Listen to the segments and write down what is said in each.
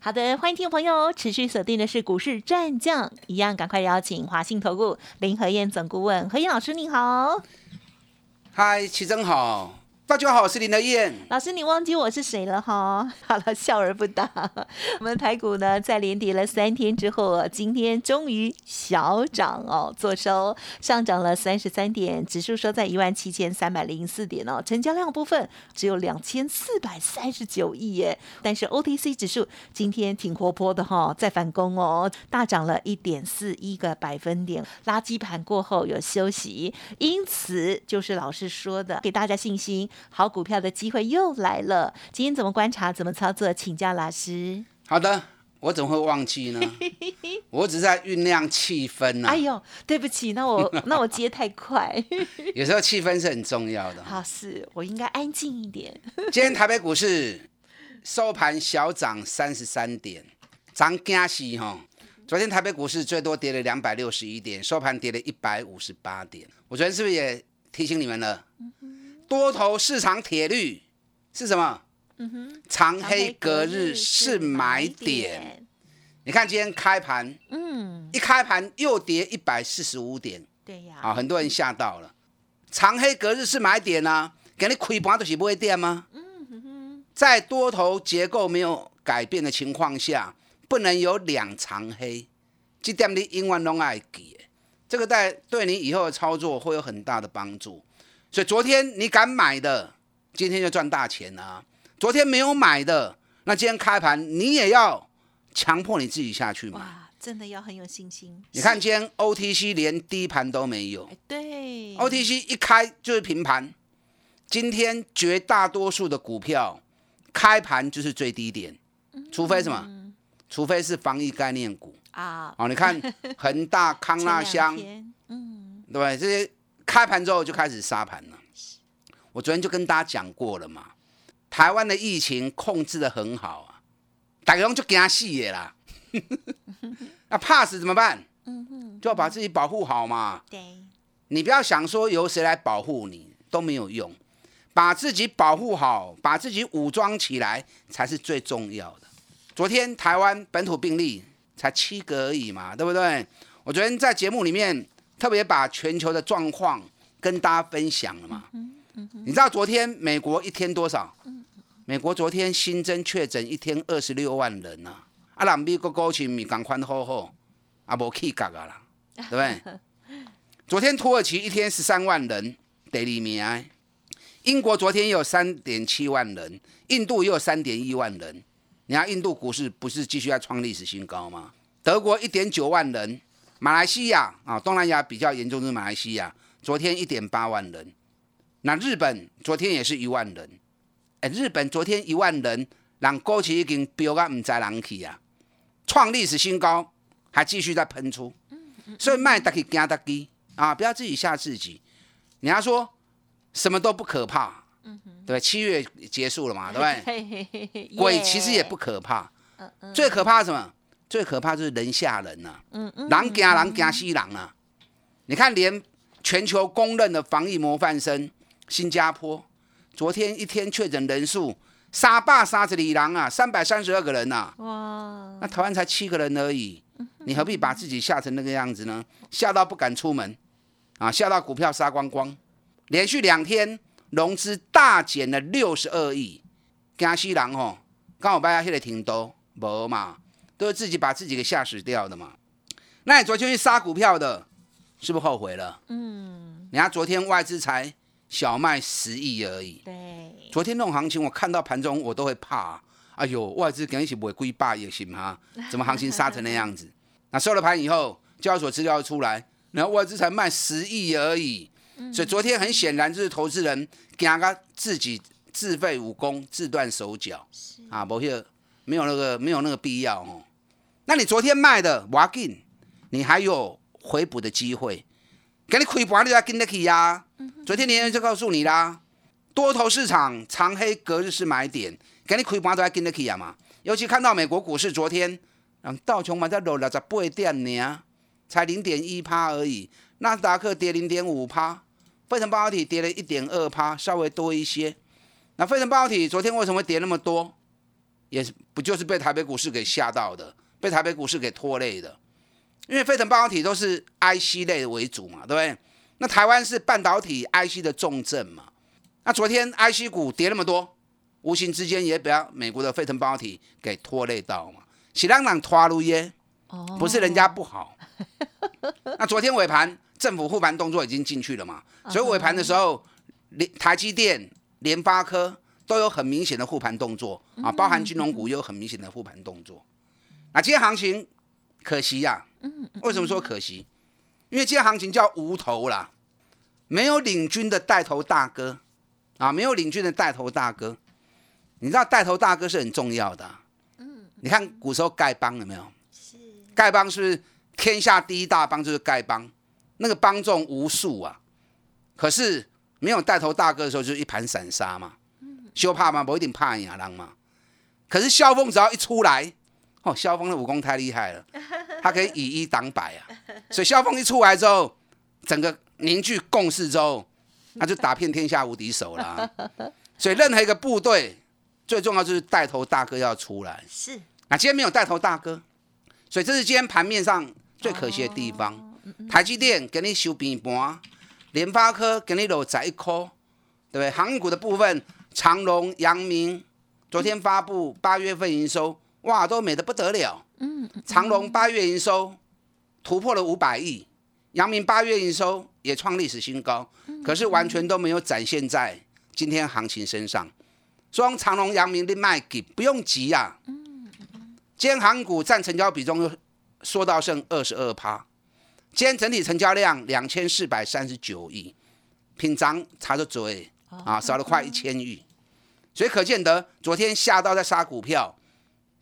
好的，欢迎听众朋友持续锁定的是股市战将，一样赶快邀请华信投顾林和燕总顾问何燕老师，你好。嗨，齐真好。大家好，我是林德燕老师，你忘记我是谁了哈？好了，笑而不答。我们台股呢，在连跌了三天之后，今天终于小涨哦，做收上涨了三十三点，指数收在一万七千三百零四点哦，成交量部分只有两千四百三十九亿耶。但是 OTC 指数今天挺活泼的哈，在反攻哦，大涨了一点四一个百分点，垃圾盘过后有休息，因此就是老师说的，给大家信心。好股票的机会又来了，今天怎么观察，怎么操作，请教老师。好的，我怎么会忘记呢？我只是在酝酿气氛呢。哎呦，对不起，那我 那我接太快。有时候气氛是很重要的。好，是我应该安静一点。今天台北股市收盘小涨三十三点，涨惊喜哈。昨天台北股市最多跌了两百六十一点，收盘跌了一百五十八点。我昨天是不是也提醒你们了？多头市场铁律是什么？嗯哼，长黑隔日是买点。你看今天开盘，嗯，一开盘又跌一百四十五点。对呀，啊，很多人吓到了。长黑隔日是买点啊，给你亏盘都是不会跌吗？嗯哼哼，在多头结构没有改变的情况下，不能有两长黑。这点你永远拢爱记，这个在对你以后的操作会有很大的帮助。所以昨天你敢买的，今天就赚大钱啊！昨天没有买的，那今天开盘你也要强迫你自己下去买。哇，真的要很有信心。你看今天 OTC 连低盘都没有，对，OTC 一开就是平盘。今天绝大多数的股票开盘就是最低点，除非什么？除非是防疫概念股啊。哦，你看恒大、康 纳香，嗯，对这些。开盘之后就开始杀盘了。我昨天就跟大家讲过了嘛，台湾的疫情控制的很好啊，打个就惊死也啦。那怕死怎么办？就要把自己保护好嘛。对，你不要想说由谁来保护你都没有用，把自己保护好，把自己武装起来才是最重要的。昨天台湾本土病例才七个而已嘛，对不对？我昨天在节目里面。特别把全球的状况跟大家分享了嘛？你知道昨天美国一天多少？美国昨天新增确诊一天二十六万人呐！啊，那美国高情咪赶快好好，啊，无气格啊啦，对不对？昨天土耳其一天十三万人，第二名。英国昨天也有三点七万人，印度也有三点一万人。你看印度股市不是继续在创历史新高吗？德国一点九万人。马来西亚啊，东南亚比较严重是马来西亚，昨天一点八万人。那日本昨天也是一万人。哎，日本昨天一万人，让过去已经飙到唔知人去啊，创历史新高，还继续在喷出。所以卖得起惊得起啊，不要自己吓自己。你要说什么都不可怕，对七月结束了嘛，对不对？鬼其实也不可怕，最可怕什么？最可怕就是人吓人呐，狼惊狼惊死狼啊！你看，连全球公认的防疫模范生新加坡，昨天一天确诊人数杀霸杀子里狼啊，三百三十二个人呐！哇，那台湾才七个人而已，你何必把自己吓成那个样子呢？吓到不敢出门啊，吓到股票杀光光，连续两天融资大减了六十二亿，惊死人哦！刚好拜下现在挺多，无嘛？都是自己把自己给吓死掉的嘛？那你昨天去杀股票的，是不是后悔了？嗯，人家昨天外资才小卖十亿而已。对，昨天那种行情，我看到盘中我都会怕。哎呦，外资肯定是不会归霸也行哈？怎么行情杀成那样子？那收了盘以后，交易所资料出来，然后外资才卖十亿而已。所以昨天很显然就是投资人惊他自己自废武功、自断手脚啊，不是没有那个没有那个必要哦。那你昨天卖的瓦金，你还有回补的机会。给你亏盘你就要跟得起呀。昨天连人就告诉你啦，多头市场长黑隔日是买点，给你亏盘都要跟得起呀嘛。尤其看到美国股市昨天，道琼斯在落六十八点呢，才零点一趴而已。纳斯达克跌零点五趴，费城半导体跌了一点二趴，稍微多一些。那费城半导体昨天为什么会跌那么多？也是不就是被台北股市给吓到的，被台北股市给拖累的。因为费城半导体都是 IC 类为主嘛，对不对？那台湾是半导体 IC 的重镇嘛。那昨天 IC 股跌那么多，无形之间也被美国的费城半导体给拖累到嘛。喜浪浪拖路耶，不是人家不好。那昨天尾盘政府护盘动作已经进去了嘛，所以尾盘的时候，联台积电、联发科都有很明显的护盘动作啊，包含金融股也有很明显的护盘动作。那今天行情可惜呀，为什么说可惜？因为今天行情叫无头啦，没有领军的带头大哥啊，没有领军的带头大哥。你知道带头大哥是很重要的。嗯，你看古时候丐帮有没有？是丐帮是不是天下第一大帮就是丐帮？那个帮众无数啊，可是没有带头大哥的时候，就是一盘散沙嘛。修怕吗？不一定怕亚郎嘛。可是萧峰只要一出来，哦，萧峰的武功太厉害了，他可以以一挡百啊。所以萧峰一出来之后，整个凝聚共识之后，那就打遍天下无敌手了。所以任何一个部队，最重要就是带头大哥要出来。是。那今天没有带头大哥，所以这是今天盘面上最可惜的地方。台积电给你修平盘，联发科给你落在一颗，对不对？航运股的部分，长隆、阳明昨天发布八月份营收，哇，都美得不得了。嗯，长隆八月营收突破了五百亿，阳明八月营收也创历史新高，可是完全都没有展现在今天行情身上。双长隆、阳明的卖给不用急呀。嗯，今天航股占成交比重又缩到剩二十二趴。今天整体成交量两千四百三十九亿，品涨差着嘴啊，少了快一千亿，所以可见得昨天下到在杀股票，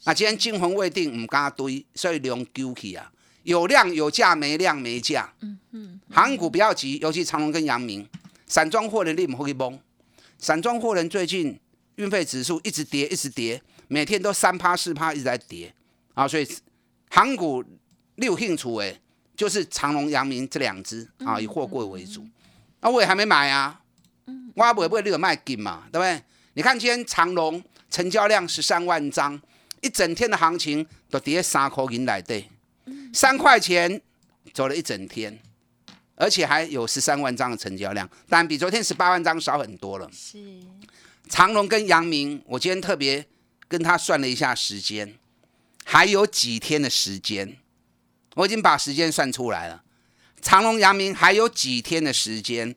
那今天惊魂未定，唔敢堆，所以量丢起啊，有量有价，没量没价。嗯嗯，航股不要急，尤其长隆跟阳明，散装货人你唔可以崩，散装货人最近运费指数一直跌，一直跌，每天都三趴四趴一直在跌啊，所以航股六兴趣诶。就是长隆、阳明这两只啊，以货柜为主。那我也还没买啊，我也不会不会那个卖金嘛，对不对？你看今天长隆成交量十三万张，一整天的行情都跌三块银来对，三块钱走了一整天，而且还有十三万张的成交量，但比昨天十八万张少很多了。是长隆跟杨明，我今天特别跟他算了一下时间，还有几天的时间。我已经把时间算出来了，长隆、杨明还有几天的时间，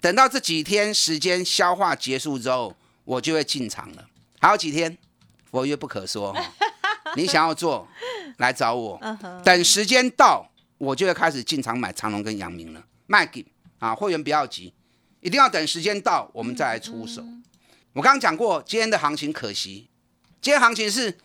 等到这几天时间消化结束之后，我就会进场了。还有几天，佛曰不可说。你想要做，来找我。等时间到，我就会开始进场买长隆跟阳明了。卖给啊，会员不要急，一定要等时间到，我们再来出手。我刚刚讲过，今天的行情可惜，今天行情是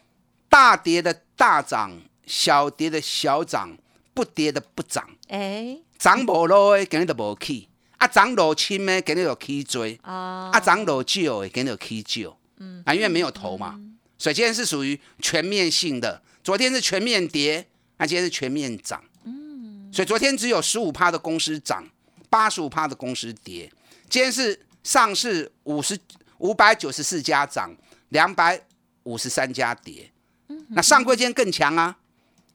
大跌的大涨。小跌的小涨，不跌的不涨。哎，涨无落的，今日就无起；啊，涨落轻的，今日就起追。啊，啊，涨落少的，今日就起少。嗯，啊，因为没有头嘛，所以今天是属于全面性的。昨天是全面跌，那今天是全面涨。嗯，所以昨天只有十五趴的公司涨，八十五趴的公司跌。今天是上市五十五百九十四家涨，两百五十三家跌。那上柜今天更强啊！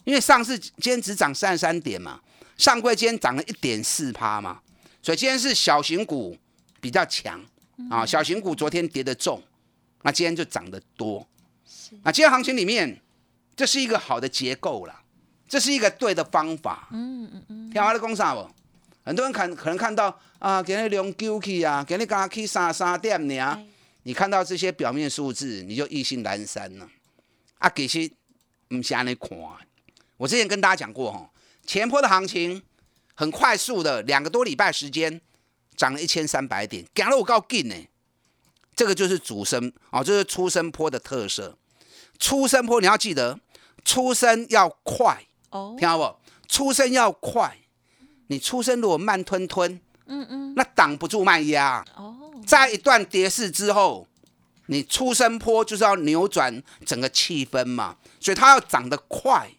因为上市今天只涨三十三点嘛，上柜今天涨了一点四趴嘛，所以今天是小型股比较强啊，小型股昨天跌的重，那今天就涨得多。那今天行情里面，这是一个好的结构了，这是一个对的方法。嗯嗯嗯。听我的讲啥不？很多人看可能看到啊，给你量九去啊，给你刚去三三点呢，你看到这些表面数字，你就意兴阑珊了。啊，其实唔是安尼看。我之前跟大家讲过，哈，前坡的行情很快速的，两个多礼拜时间涨了一千三百点，讲了我告劲呢。这个就是主升哦，就是出生坡的特色。出生坡你要记得，出生要快哦，听到不？出生要快。你出生如果慢吞吞，嗯嗯，那挡不住卖压。哦，在一段跌势之后，你出生坡就是要扭转整个气氛嘛，所以它要涨得快，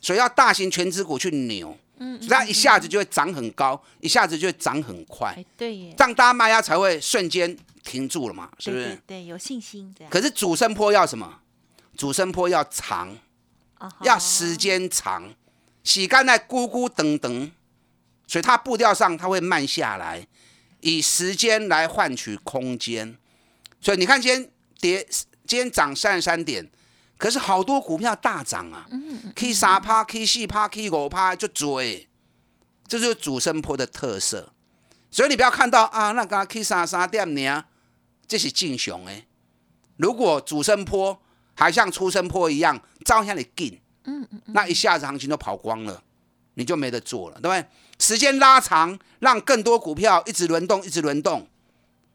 所以要大型全指股去扭，嗯，所以它一下子就会涨很高，一下子就会涨很快，哎，对耶，这样大家卖压才会瞬间停住了嘛，是不是？对对对，有信心这样，可是主升坡要什么？主升坡要长，要时间长，洗干在咕咕等等，所以它步调上它会慢下来，以时间来换取空间。所以你看今天跌，今天涨三十三点，可是好多股票大涨啊，可以三趴，可以四趴，可以五趴就追，这就是主升坡的特色。所以你不要看到啊，那个 K 三三点呢，这是正常诶。如果主升坡还像出生坡一样照向你进，嗯嗯那一下子行情都跑光了，你就没得做了，对不对？时间拉长，让更多股票一直轮动，一直轮动。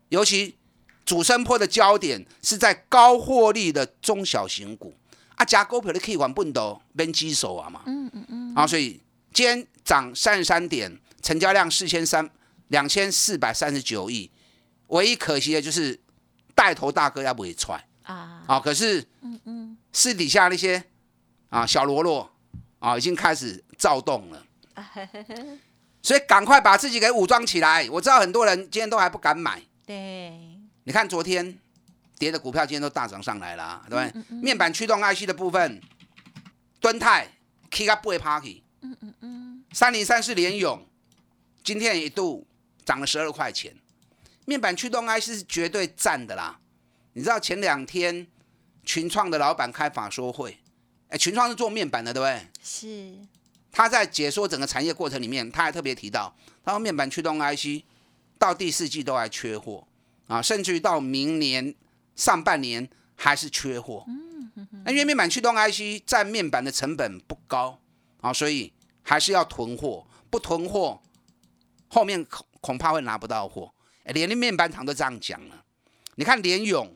尤其主升坡的焦点是在高获利的中小型股啊，加股票的可以玩笨斗边基手啊嘛。嗯嗯嗯，啊，所以今天涨三十三点，成交量四千三两千四百三十九亿，唯一可惜的就是带头大哥要不会出来啊，啊。可是嗯嗯，私底下那些啊小喽啰啊，已经开始躁动了。所以赶快把自己给武装起来。我知道很多人今天都还不敢买。对，你看昨天跌的股票，今天都大涨上来了啊，对不对？面板驱动 IC 的部分，敦泰 K 个不会 party，嗯嗯嗯，三零三是联勇，今天一度涨了十二块钱。面板驱动 IC 是绝对赞的啦。你知道前两天群创的老板开法说会，哎，群创是做面板的，对不对？是，他在解说整个产业过程里面，他还特别提到，他说面板驱动 IC 到第四季都还缺货啊，甚至于到明年上半年还是缺货。嗯那因为面板驱动 IC 占面板的成本不高啊，所以还是要囤货，不囤货后面恐恐怕会拿不到货。哎连面板厂都这样讲了。你看联勇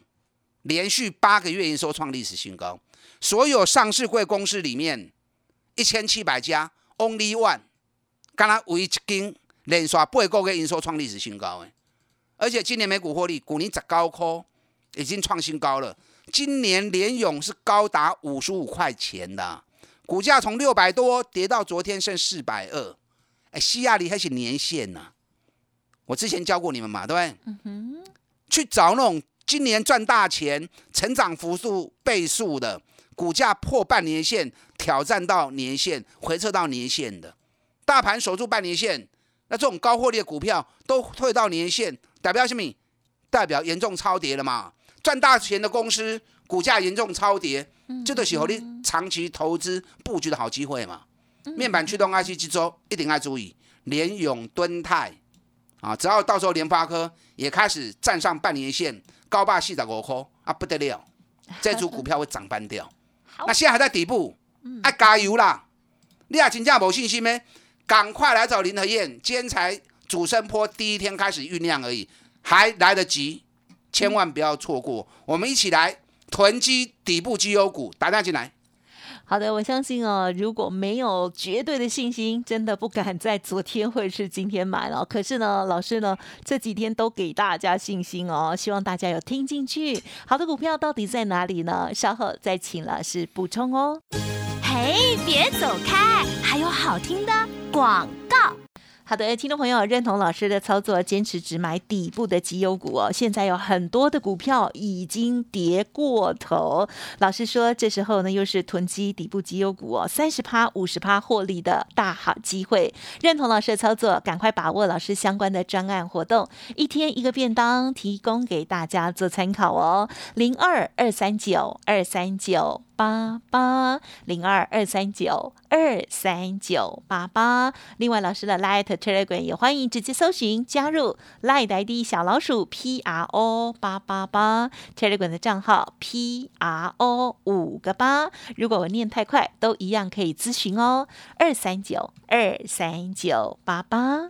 连续八个月营收创历史新高，所有上市贵公司里面。一千七百家，Only One，刚刚唯一一间连续八个月营收创历史新高诶，而且今年每股获利，股年十高科已经创新高了。今年联勇是高达五十五块钱的，股价从六百多跌到昨天剩四百二，哎，西亚里还是年线呐、我之前教过你们嘛，对不对？嗯哼，去找那种今年赚大钱、成长幅度倍数的，股价破半年线，挑战到年线，回撤到年线的，大盘守住半年线，那这种高获利的股票都退到年线，代表什么？代表严重超跌了嘛？赚大钱的公司股价严重超跌，这都是候你长期投资布局的好机会嘛？面板驱动 IC 之周一定要注意，联永、敦泰啊，只要到时候联发科也开始站上半年线，高霸四十五块啊，不得了，这组股票会涨翻掉。那现在还在底部，啊，加油啦！你也真正没信心咩？赶快来找林和燕，今天才主升坡第一天开始酝酿而已，还来得及，千万不要错过。我们一起来囤积底部绩优股，打电进来。好的，我相信哦，如果没有绝对的信心，真的不敢在昨天或者是今天买了。可是呢，老师呢这几天都给大家信心哦，希望大家有听进去。好的股票到底在哪里呢？稍后再请老师补充哦。嘿，别走开，还有好听的广告。好的，听众朋友，认同老师的操作，坚持只买底部的绩优股哦。现在有很多的股票已经跌过头，老师说这时候呢又是囤积底部绩优股哦，三十趴、五十趴获利的大好机会。认同老师的操作，赶快把握老师相关的专案活动，一天一个便当，提供给大家做参考哦。零二二三九二三九。八八零二二三九二三九八八。另外，老师的 Light Telegram 也欢迎直接搜寻加入 Light ID 小老鼠 P R O 八八八 Telegram 的账号 P R O 五个八。如果我念太快，都一样可以咨询哦。二三九二三九八八。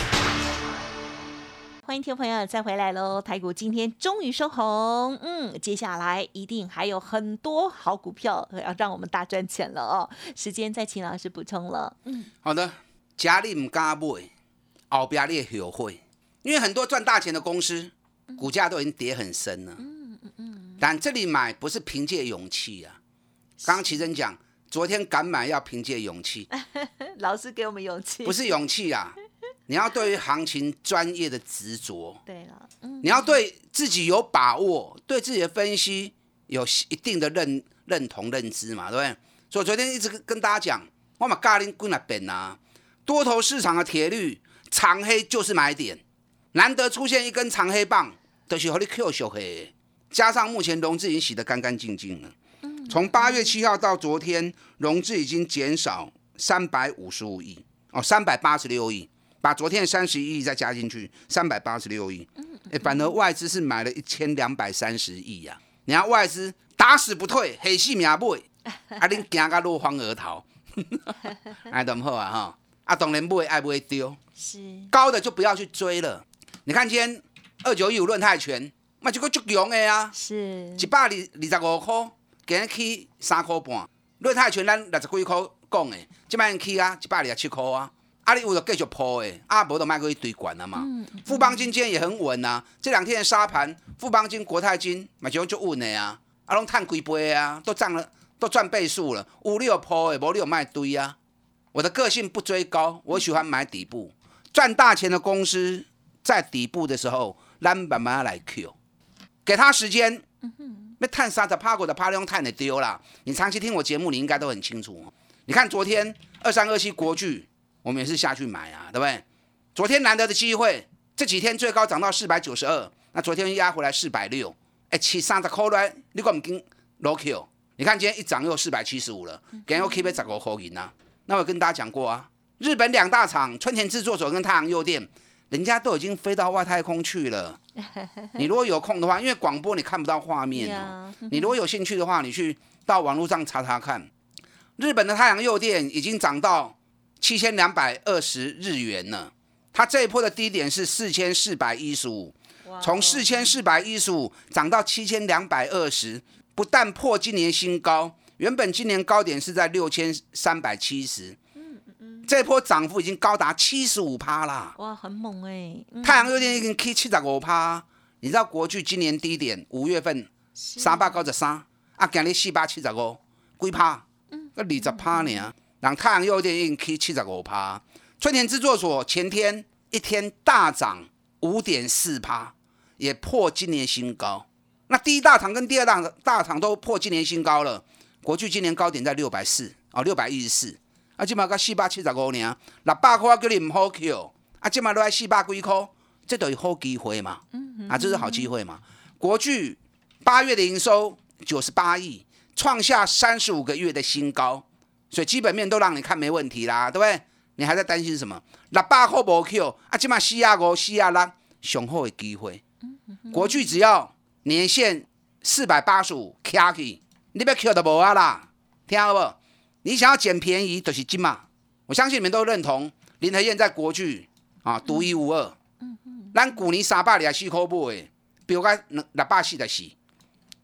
欢迎听众朋友再回来喽！台股今天终于收红，嗯，接下来一定还有很多好股票要让我们大赚钱了哦。时间再请老师补充了，嗯，好的，家里唔敢买，后边你会后悔，因为很多赚大钱的公司股价都已经跌很深了。嗯嗯嗯。但这里买不是凭借勇气啊，刚刚奇珍讲，昨天敢买要凭借勇气，老师给我们勇气，不是勇气啊。你要对于行情专业的执着，对了，嗯，你要对自己有把握，对自己的分析有一定的认认同认知嘛，对不对？所以昨天一直跟大家讲，我把咖喱滚那边啊，多头市场的铁律，长黑就是买点，难得出现一根长黑棒，都是和你 Q 小黑，加上目前融资已经洗得干干净净了，从八月七号到昨天，融资已经减少三百五十五亿，哦，三百八十六亿。把昨天三十一亿再加进去，三百八十六亿。哎，反而外资是买了一千两百三十亿呀！你看外资打死不退，黑死命买，啊，恁惊个落荒而逃，哎，怎么好啊？哈，啊，当然买爱不会丢，是高的就不要去追了。你看今天二九一五论泰拳，那就个足强的啊，是一百二二十五块，今日去三块半。论泰拳咱六十几块讲的，即摆去啊一百二十七块啊。阿里有的继续破诶，阿伯都卖过一堆管了嘛。富邦金今天也很稳呐，这两天的沙盘，富邦金、国泰金买就就稳的呀，阿龙探几杯啊，都涨了，都赚倍数了。五六破诶，无六卖堆啊。我的个性不追高，我喜欢买底部，赚大钱的公司在底部的时候，咱慢慢来 Q，给他时间。那探沙的趴过的趴用探的丢了。你长期听我节目，你应该都很清楚。你看昨天二三二七国巨。我们也是下去买啊，对不对？昨天难得的机会，这几天最高涨到四百九十二，那昨天压回来四百六，哎，七三十块来，你讲唔跟 low Q？你看今天一涨又四百七十五了，今天又 keep 十五块银啊。那我跟大家讲过啊，日本两大厂春田制作所跟太阳诱电，人家都已经飞到外太空去了。你如果有空的话，因为广播你看不到画面哦。你如果有兴趣的话，你去到网络上查查看，日本的太阳诱电已经涨到。七千两百二十日元呢，它这一波的低点是四千四百一十五，从四千四百一十五涨到七千两百二十，不但破今年新高，原本今年高点是在六千三百七十，嗯嗯，这波涨幅已经高达七十五趴啦，哇，很猛哎！太阳有点已经 K 七十五趴，你知道国巨今年低点五月份三百九十三，啊，今日四百七十五，几趴？嗯，个二十趴呢。让太阳诱电已经去七十五趴，春田制作所前天一天大涨五点四趴，也破今年新高。那第一大厂跟第二大大厂都破今年新高了。国巨今年高点在六百四哦，六百一十四。啊，今嘛个四百七十五年，六百块叫你唔好 Q。啊，今嘛都在四百几块，这都是好机会嘛。嗯啊，这是好机会嘛。国巨八月的营收九十八亿，创下三十五个月的新高。所以基本面都让你看没问题啦，对不对？你还在担心什么？六百块无 Q 啊，起码四亚五、四亚六雄厚的机会。国巨只要年限四百八十五卡起，你要 Q 都无啊啦，听到不？你想要捡便宜就是金嘛。我相信你们都认同林和燕在国巨啊独一无二。嗯嗯咱古年三百二四块买，比如讲六百四十四。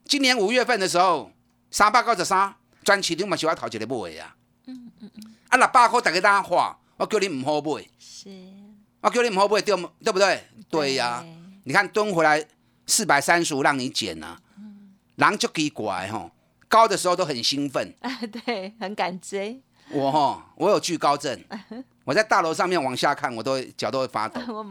今年五月份的时候，三百九十三，专市场嘛是我头一个买啊。嗯嗯嗯，啊，六百块大家当花，我叫你唔好买，是，我叫你唔好买，对对不对？对呀，你看蹲回来四百三十五让你减啊，人就奇怪吼，高的时候都很兴奋，啊，对，很敢追，我哈，我有惧高症，我在大楼上面往下看，我都会脚都会发抖。Oh！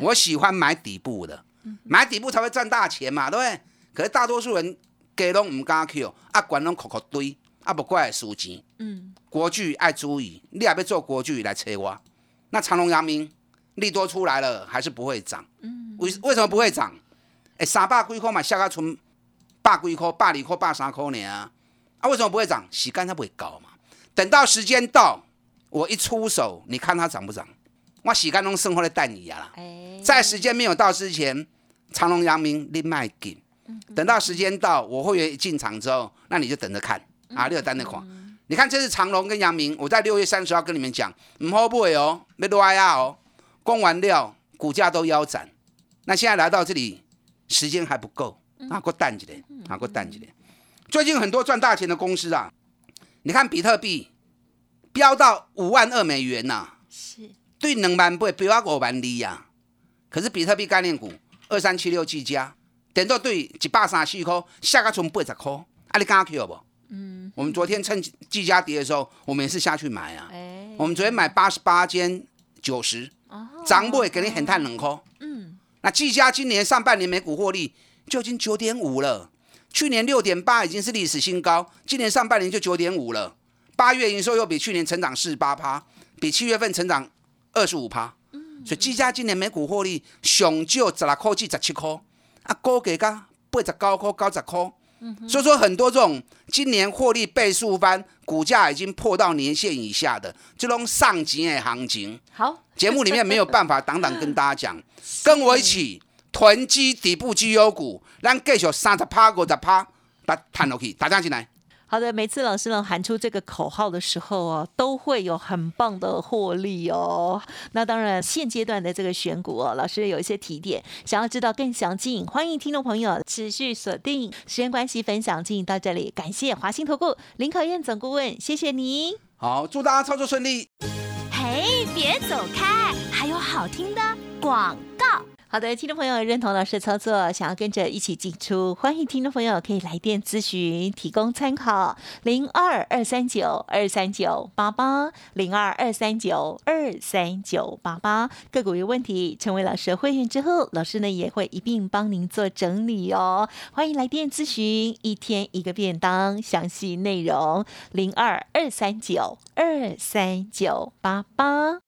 我喜欢买底部的，买底部才会赚大钱嘛，对不对？可是大多数人给拢唔敢去哦啊，管拢扣扣堆，啊，不怪输钱。嗯，国巨爱注意，你也要做国巨来催我。那长隆、阳明利多出来了，还是不会涨。嗯，为为什么不会涨？哎，三百几块嘛，下个存百几块、百二块、百三块呢啊？啊，为什么不会涨？时间它不会高嘛。等到时间到，我一出手，你看它涨不涨？我时间拢剩后的蛋你啦。哎，在时间没有到之前，长隆、阳明你卖紧。等到时间到，我会员一进场之后，那你就等着看啊，你有单的款。你看这是长隆跟阳明，我在六月三十号跟你们讲，唔好买哦，要落呀哦，供完料股价都腰斩。那现在来到这里，时间还不够，啊，给我淡几点，啊，给我淡几点。最近很多赚大钱的公司啊，你看比特币飙到五万二美元呐、是对两万八飙到五万二呀、可是比特币概念股二三七六技嘉，等到对一百三十四块，下个从八十块，啊，你敢 Q 不？嗯，我们昨天趁技嘉跌的时候，我们也是下去买啊。哎，我们昨天买八十八间九十，哦涨不会给你很探冷空。嗯，那技嘉今年上半年每股获利就已经九点五了，去年六点八已经是历史新高，今年上半年就九点五了。八月营收又比去年成长四十八趴，比七月份成长二十五趴。所以技嘉今年每股获利上少十六块至十七块，啊，高价噶八十九块、九十块。所以说很多这种今年获利倍数翻，股价已经破到年线以下的这种上级的行情，好，节目里面没有办法挡挡跟大家讲，跟我一起囤积底部绩优股，让继续三十趴、五十趴，把探落去，打家进来。好的，每次老师呢喊出这个口号的时候哦，都会有很棒的获利哦。那当然，现阶段的这个选股哦，老师有一些提点，想要知道更详尽，欢迎听众朋友持续锁定。时间关系，分享进行到这里，感谢华兴投顾林可燕总顾问，谢谢你。好，祝大家操作顺利。嘿，别走开，还有好听的广告。好的，听众朋友认同老师的操作，想要跟着一起进出，欢迎听众朋友可以来电咨询，提供参考零二二三九二三九八八零二二三九二三九八八个股有问题，成为老师的会员之后，老师呢也会一并帮您做整理哦。欢迎来电咨询，一天一个便当，详细内容零二二三九二三九八八。